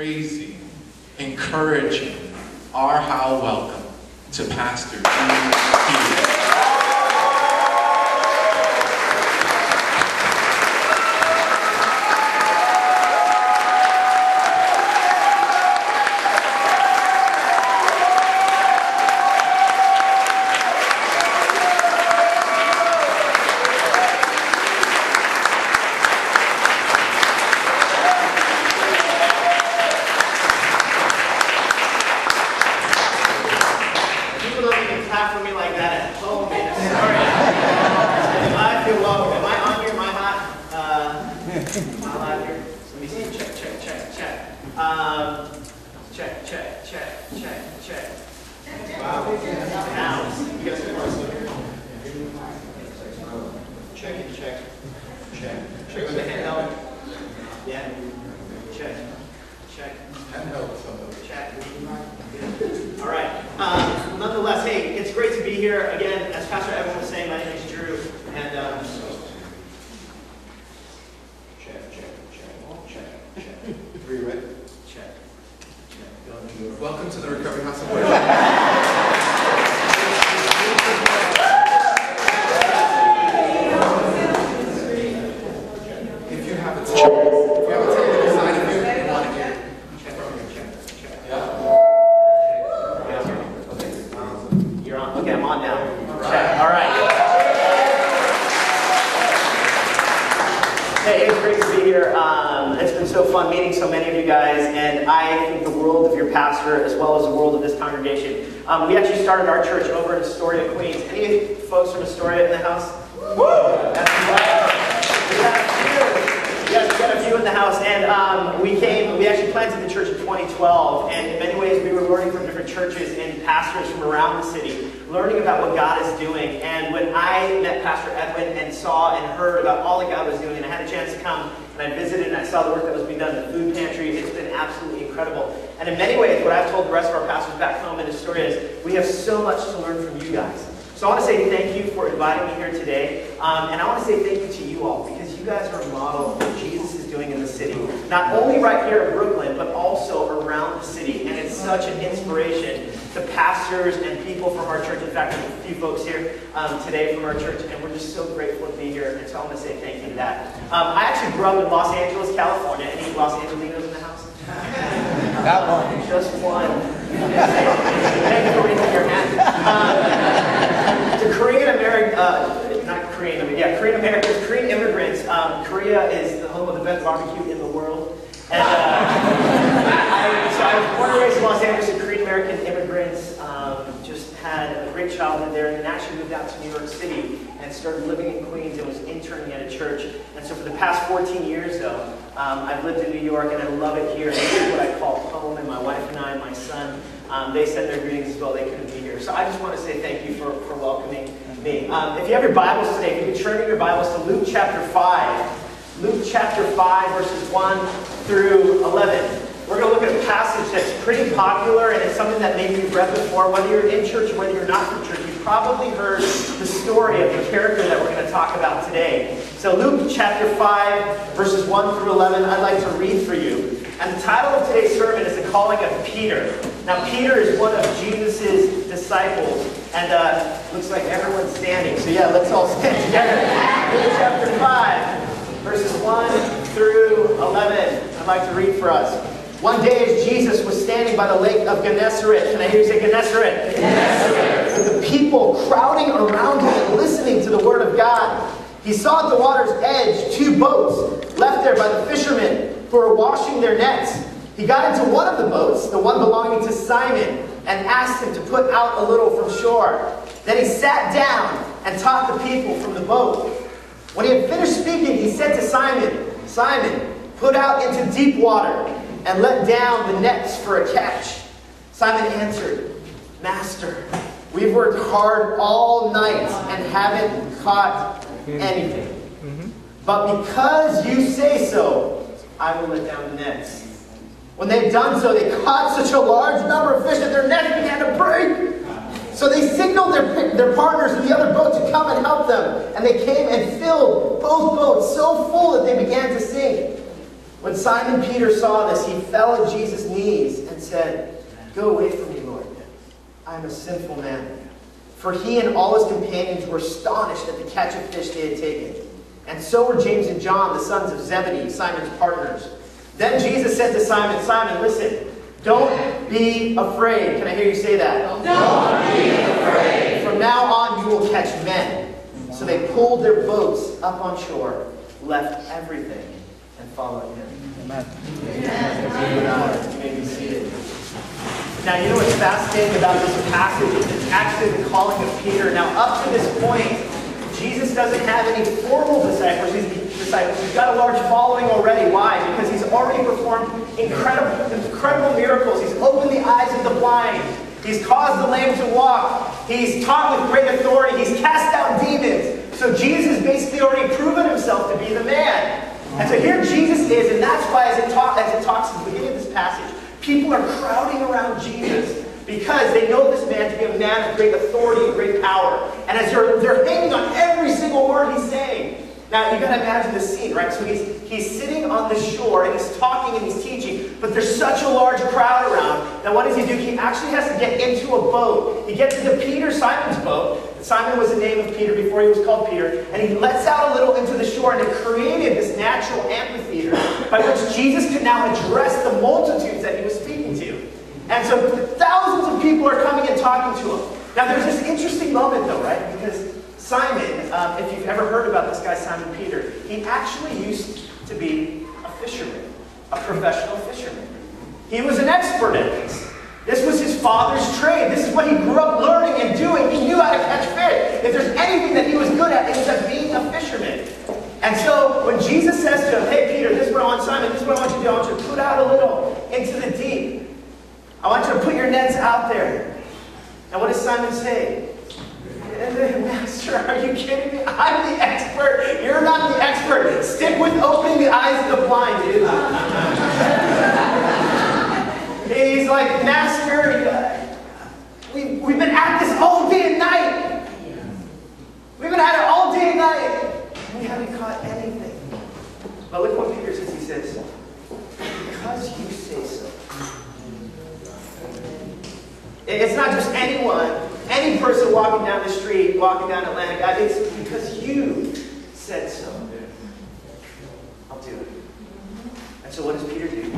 praising, encouraging our how welcome to Pastor Dean even me like that at home in Astoria. I feel welcome. Am I on here? Am I hot? Uh, am I live here? Let me see. Check, check, check, check. Um, check, check, check, check, check. Wow. Now, you guys can also hear. Check it, check, check. Check with the handheld. Yeah. Check, check. Check. All right. Um, nonetheless, hey, it's great to be here again. As Pastor Evan was saying, my name is Drew, and um, check, check, check, check, check, Are you ready? check, check. Go. Welcome to the Recovery House of Worship. If you have a if you have a table beside of you, you want to get Check, check, check. yeah. Yeah. You're on. Okay, I'm on now. Check. All right. Hey, it's great to be here. Um, it's been so fun meeting so many of you guys, and I think the world of your pastor as well as the world of this congregation. Um, we actually started our church over in Astoria, Queens. Any folks from Astoria in the house? Woo! That's. We got a few. Yes, we got a few in the house, and um, we came. We actually planted the church in 2012, and ways, we were learning from different churches and pastors from around the city, learning about what God is doing. And when I met Pastor Edwin and saw and heard about all that God was doing, and I had a chance to come and I visited and I saw the work that was being done in the food pantry, it's been absolutely incredible. And in many ways, what I've told the rest of our pastors back home in Astoria is we have so much to learn from you guys. So I want to say thank you for inviting me here today, um, and I want to say thank you to you all because you guys are a model of what Jesus is doing in the city. Not only right here in Brooklyn, but also around the city. Such an inspiration to pastors and people from our church. In fact, there's a few folks here um, today from our church, and we're just so grateful to be here. And so I want to say thank you to that. Um, I actually grew up in Los Angeles, California. Any Los Angelinos in the house? That one. Just one. Thank you for raising your hand. Um, to Korean American, uh, not Korean, I mean, yeah, Korean Americans, Korean immigrants, um, Korea is the home of the best barbecue in the world. And uh, I, was born and raised in Los Angeles, and Korean American immigrants um, just had a great childhood there, and then actually moved out to New York City and started living in Queens and was interning at a church. And so for the past 14 years, though, um, I've lived in New York and I love it here. This is what I call home, and my wife and I, and my son, um, they send their greetings as well. They couldn't be here. So I just want to say thank you for, for welcoming me. Um, if you have your Bibles today, if you turn in your Bibles to Luke chapter 5. Luke chapter 5, verses 1 through 11. We're going to look at a passage that's pretty popular and it's something that maybe you've read before. Whether you're in church or whether you're not in church, you've probably heard the story of the character that we're going to talk about today. So, Luke chapter 5, verses 1 through 11, I'd like to read for you. And the title of today's sermon is The Calling of Peter. Now, Peter is one of Jesus' disciples. And uh, looks like everyone's standing. So, yeah, let's all stand together. Luke chapter 5, verses 1 through 11. I'd like to read for us. One day, as Jesus was standing by the lake of Gennesaret, can I hear you say Gennesaret? Gennesaret. With the people crowding around him and listening to the word of God, he saw at the water's edge two boats left there by the fishermen who were washing their nets. He got into one of the boats, the one belonging to Simon, and asked him to put out a little from shore. Then he sat down and taught the people from the boat. When he had finished speaking, he said to Simon, Simon, put out into deep water and let down the nets for a catch. Simon answered, Master, we've worked hard all night and haven't caught anything. But because you say so, I will let down the nets. When they had done so, they caught such a large number of fish that their nets began to break. So they signaled their, their partners in the other boat to come and help them. And they came and filled both boats so full that they began to sink. When Simon Peter saw this, he fell at Jesus' knees and said, Go away from me, Lord. I am a sinful man. For he and all his companions were astonished at the catch of fish they had taken. And so were James and John, the sons of Zebedee, Simon's partners. Then Jesus said to Simon, Simon, listen, don't be afraid. Can I hear you say that? Don't be afraid. From now on, you will catch men. So they pulled their boats up on shore, left everything, and followed him. Amen. You may be seated. Now, you know what's fascinating about this passage is it's actually the calling of Peter. Now, up to this point, Jesus doesn't have any formal disciples. He's, disciples. He's got a large following already. Why? Because he's already performed incredible, incredible miracles. He's opened the eyes of the blind. He's caused the lame to walk. He's taught with great authority. He's cast out demons. So Jesus basically already proven himself to be the man. And so here Jesus is, and that's why as it, talk, as it talks at the beginning of this passage, people are crowding around Jesus because they know this man to be a man of great authority and great power. And as they're, they're hanging on every single word he's saying. Now you've gotta imagine the scene, right? So he's he's sitting on the shore and he's talking and he's teaching, but there's such a large crowd around. that what does he do? He actually has to get into a boat. He gets into Peter Simon's boat. Simon was the name of Peter before he was called Peter, and he lets out a little into the shore, and it created this natural amphitheater by which Jesus could now address the multitudes that he was speaking to. And so thousands of people are coming and talking to him. Now there's this interesting moment though, right? Because Simon, um, if you've ever heard about this guy, Simon Peter, he actually used to be a fisherman, a professional fisherman. He was an expert at this. This was his father's trade. This is what he grew up learning and doing. He knew how to catch fish. If there's anything that he was good at, it was at being a fisherman. And so when Jesus says to him, hey, Peter, this is what I want, Simon, this is what I want you to do. I want you to put out a little into the deep. I want you to put your nets out there. And what does Simon say? Master, are you kidding me? I'm the expert. You're not the expert. Stick with opening the eyes of the blind, dude. He's like, Master, we, we've been at this all day and night. We've been at it all day and night. And we haven't caught anything. But look what Peter says. He says, Because you say so. It's not just anyone, any person walking down the street, walking down Atlantic Ave. It's because you said so. I'll do it. And so what does Peter do?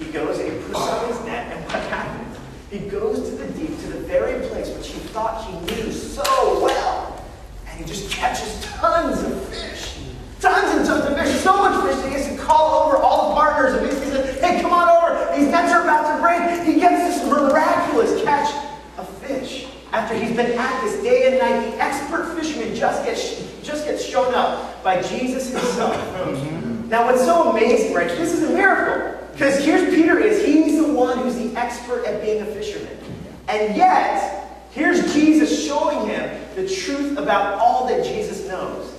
He goes and he puts out his net, and what happens? He goes to the deep, to the very place which he thought he knew so well, and he just catches tons of fish. Tons and tons of fish. So much fish that he has to call over all the partners and basically says, hey, come on over. These nets are about to break. He gets this miraculous catch of fish. After he's been at this day and night, the expert fisherman just gets, just gets shown up by Jesus himself. Mm-hmm. Now, what's so amazing, right? This is a miracle. Because here's Peter is. He's the one who's the expert at being a fisherman. And yet, here's Jesus showing him the truth about all that Jesus knows.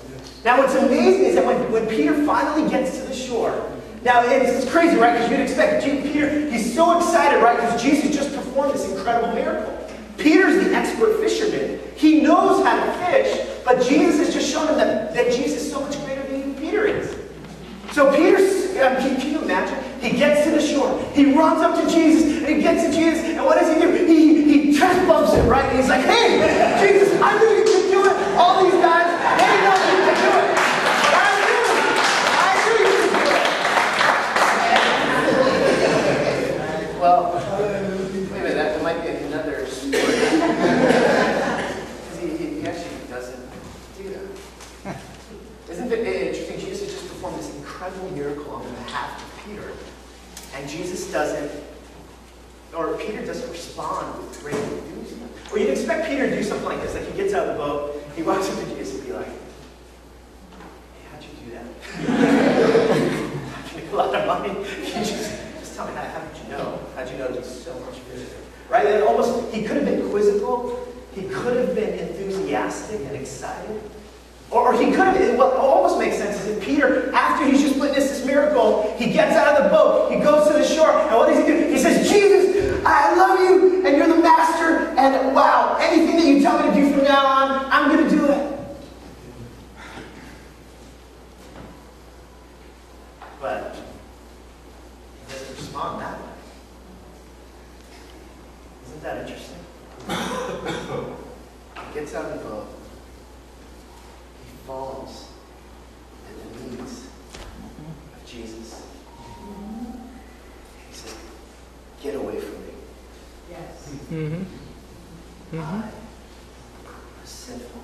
Now, what's amazing is that when, when Peter finally gets to the shore, now it's, crazy, right? Because you'd expect Peter, he's so excited, right? Because Jesus just performed this incredible miracle. Peter's the expert fisherman. He knows how to fish, but Jesus has just shown him that, that Jesus is so much greater. So Peter, um, can, can you imagine? He gets to the shore. He runs up to Jesus, and he gets to Jesus, and what does he do? He, he chest bumps him, right? And he's like, hey, Jesus, I knew you could do it. All these guys, they know you could do it. I knew it. I knew you could do it. Well, wait a minute, that might be another story. 'Cause he, he, he actually doesn't do that. Isn't it interesting? Jesus has just performed this incredible miracle on behalf of Peter. And Jesus doesn't, or Peter doesn't respond with great enthusiasm. Or you'd expect Peter to do something like this. Like he gets out of the boat, he walks up to Jesus and be like, hey, how'd you do that? How'd you make a lot of money? You just, just tell me, how, how did you know? How'd you know there's so much fish there? Right? And almost, he could have been quizzical. He could have been enthusiastic and excited. Or, or he could have, what almost makes sense is if Peter, after he's just witnessed this miracle, he gets out of the boat, he goes to the shore, and what does he do? He says, Jesus, I love you, and you're the master, and wow, anything that you tell me to do from now on, I'm going to do it. But Isn't that interesting? he gets out of the boat. He falls at the knees of Jesus. He says, Get away from me. Yes. Mm-hmm. I am sinful.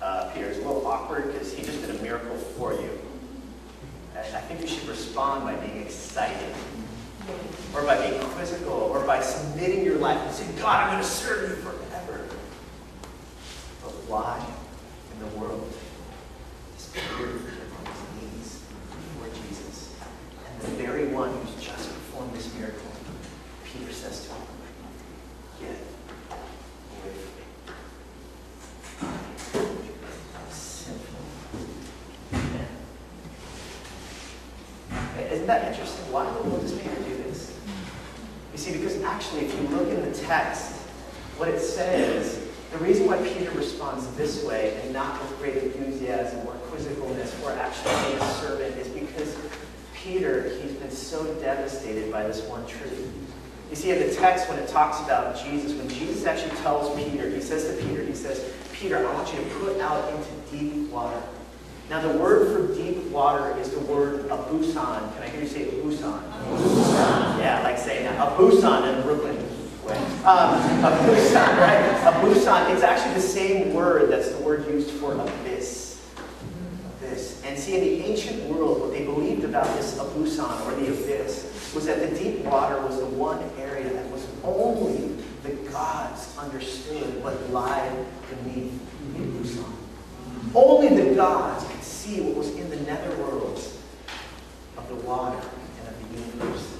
Uh, Peter, it's a little awkward because he just did a miracle for you. And I think you should respond by being excited, or by being quizzical, or by submitting your life and saying, God, I'm going to serve you forever. But why in the world is Peter on his knees before Jesus? And the very one who's just performed this miracle, Peter says to him, Get away from me. I'm sinful man. Isn't that interesting? Why in the world does Peter do this? You see, because actually, if you look in the text, what it says, the reason why Peter responds this way and not with great enthusiasm or quizzicalness or actually being a servant is because Peter, he's been so devastated by this one truth. You see, in the text, when it talks about Jesus, when Jesus actually tells Peter, he says to Peter, he says, Peter, I want you to put out into deep water. Now, the word for deep water is the word abusan. Can I hear you say abusan? Yeah, like saying that. Abusan in Brooklyn way. Um, abusan, right? Abusan, it's actually the same word that's the word used for abyss. Abyss. And see, in the ancient world, what they believed about this abusan, or the abyss, was that the deep water was the one area that was only the gods understood what lied beneath the abusan. Only the gods see what was in the netherworlds of the water and of the universe.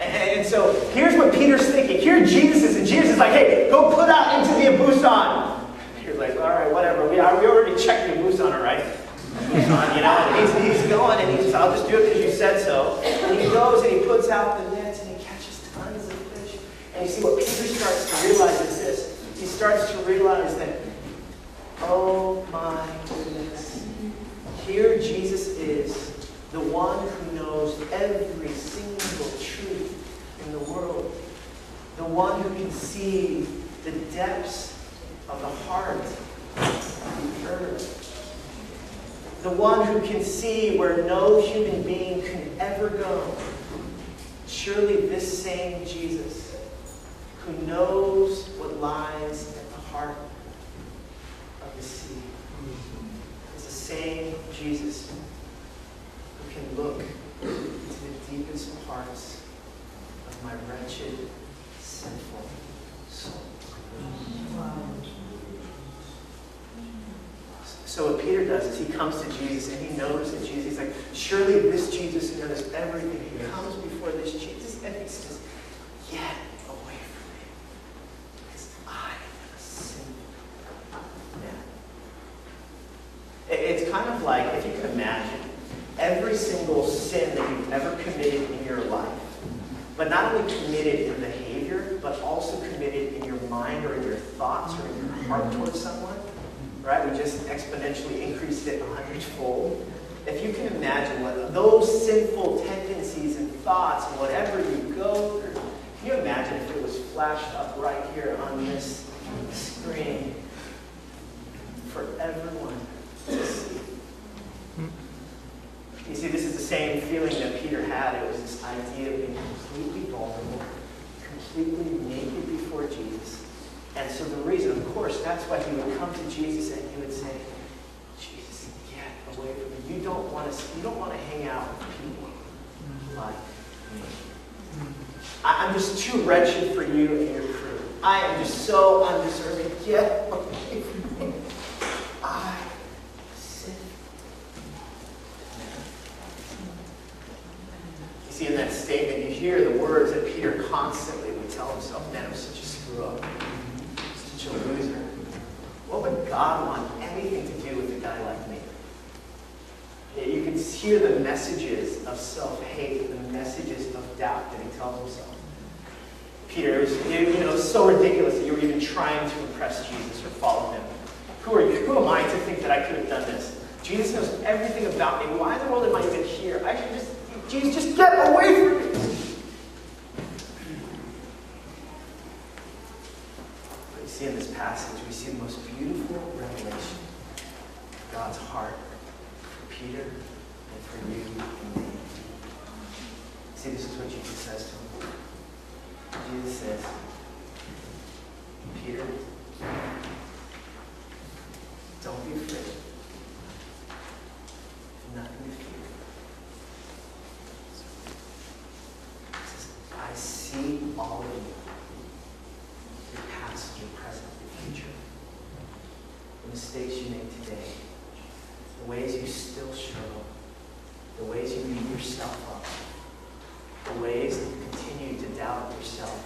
And, so here's what Peter's thinking. Here Jesus is, and Jesus is like, hey, go put out into the Abusan. Peter's like, all right, whatever. We, are, we already checked the Abusan, all right? Abusan, you know, he's, he's going, and he's, I'll just do it because you said so. And he goes and he puts out the nets and he catches tons of fish. And you see what Peter starts to realize is this. He starts to realize that Oh my goodness. Here Jesus is, the one who knows every single truth in the world. The one who can see the depths of the heart of the earth. The one who can see where no human being can ever go. Surely this same Jesus, who knows what lies at the heart of the sea. is the same Jesus who can look into the deepest parts of my wretched, sinful soul. So what Peter does is he comes to Jesus and he knows that Jesus, he's like, surely this Jesus knows everything. He comes before this Jesus and he says, get away from me. Because I am a sinful. It's kind of like, if you can imagine, every single sin that you've ever committed in your life, but not only committed in behavior, but also committed in your mind or in your thoughts or in your heart towards someone, right? We just exponentially increased it a hundredfold. If you can imagine what those sinful tendencies and thoughts whatever you go through, can you imagine if it was flashed up right here on this screen for everyone to see? You see, this is the same feeling that Peter had. It was this idea of being completely vulnerable, completely naked before Jesus. And so the reason, of course, that's why he would come to Jesus and he would say, Jesus, get away from me. You don't want to, you don't want to hang out with people like me. I'm just too wretched for you and your crew. I am just so undeserving. Get away from me. I sin. You see, in that statement, you hear the words that Peter constantly would tell himself, man, I'm such a screw up, such a loser. What would God want anything to do with a guy like me? Yeah, You can hear the messages of self-hate, the messages of doubt that he tells himself. Peter, it was you know, so ridiculous that you were even trying to impress Jesus or follow him. Who are you? Who am I to think that I could have done this? Jesus knows everything about me. Why in the world am I even here? I should just, Jesus, just get away from me. But you see in this passage, we see the most beautiful revelation of God's heart for Peter and for you and me. See, this is what Jesus says to him. Jesus says, Peter, don't be afraid. Nothing to fear. He says, I see all of you. Your past, your present, your future. The mistakes you make today. The ways you still struggle. The ways you beat yourself up. The ways that you continue to doubt yourself.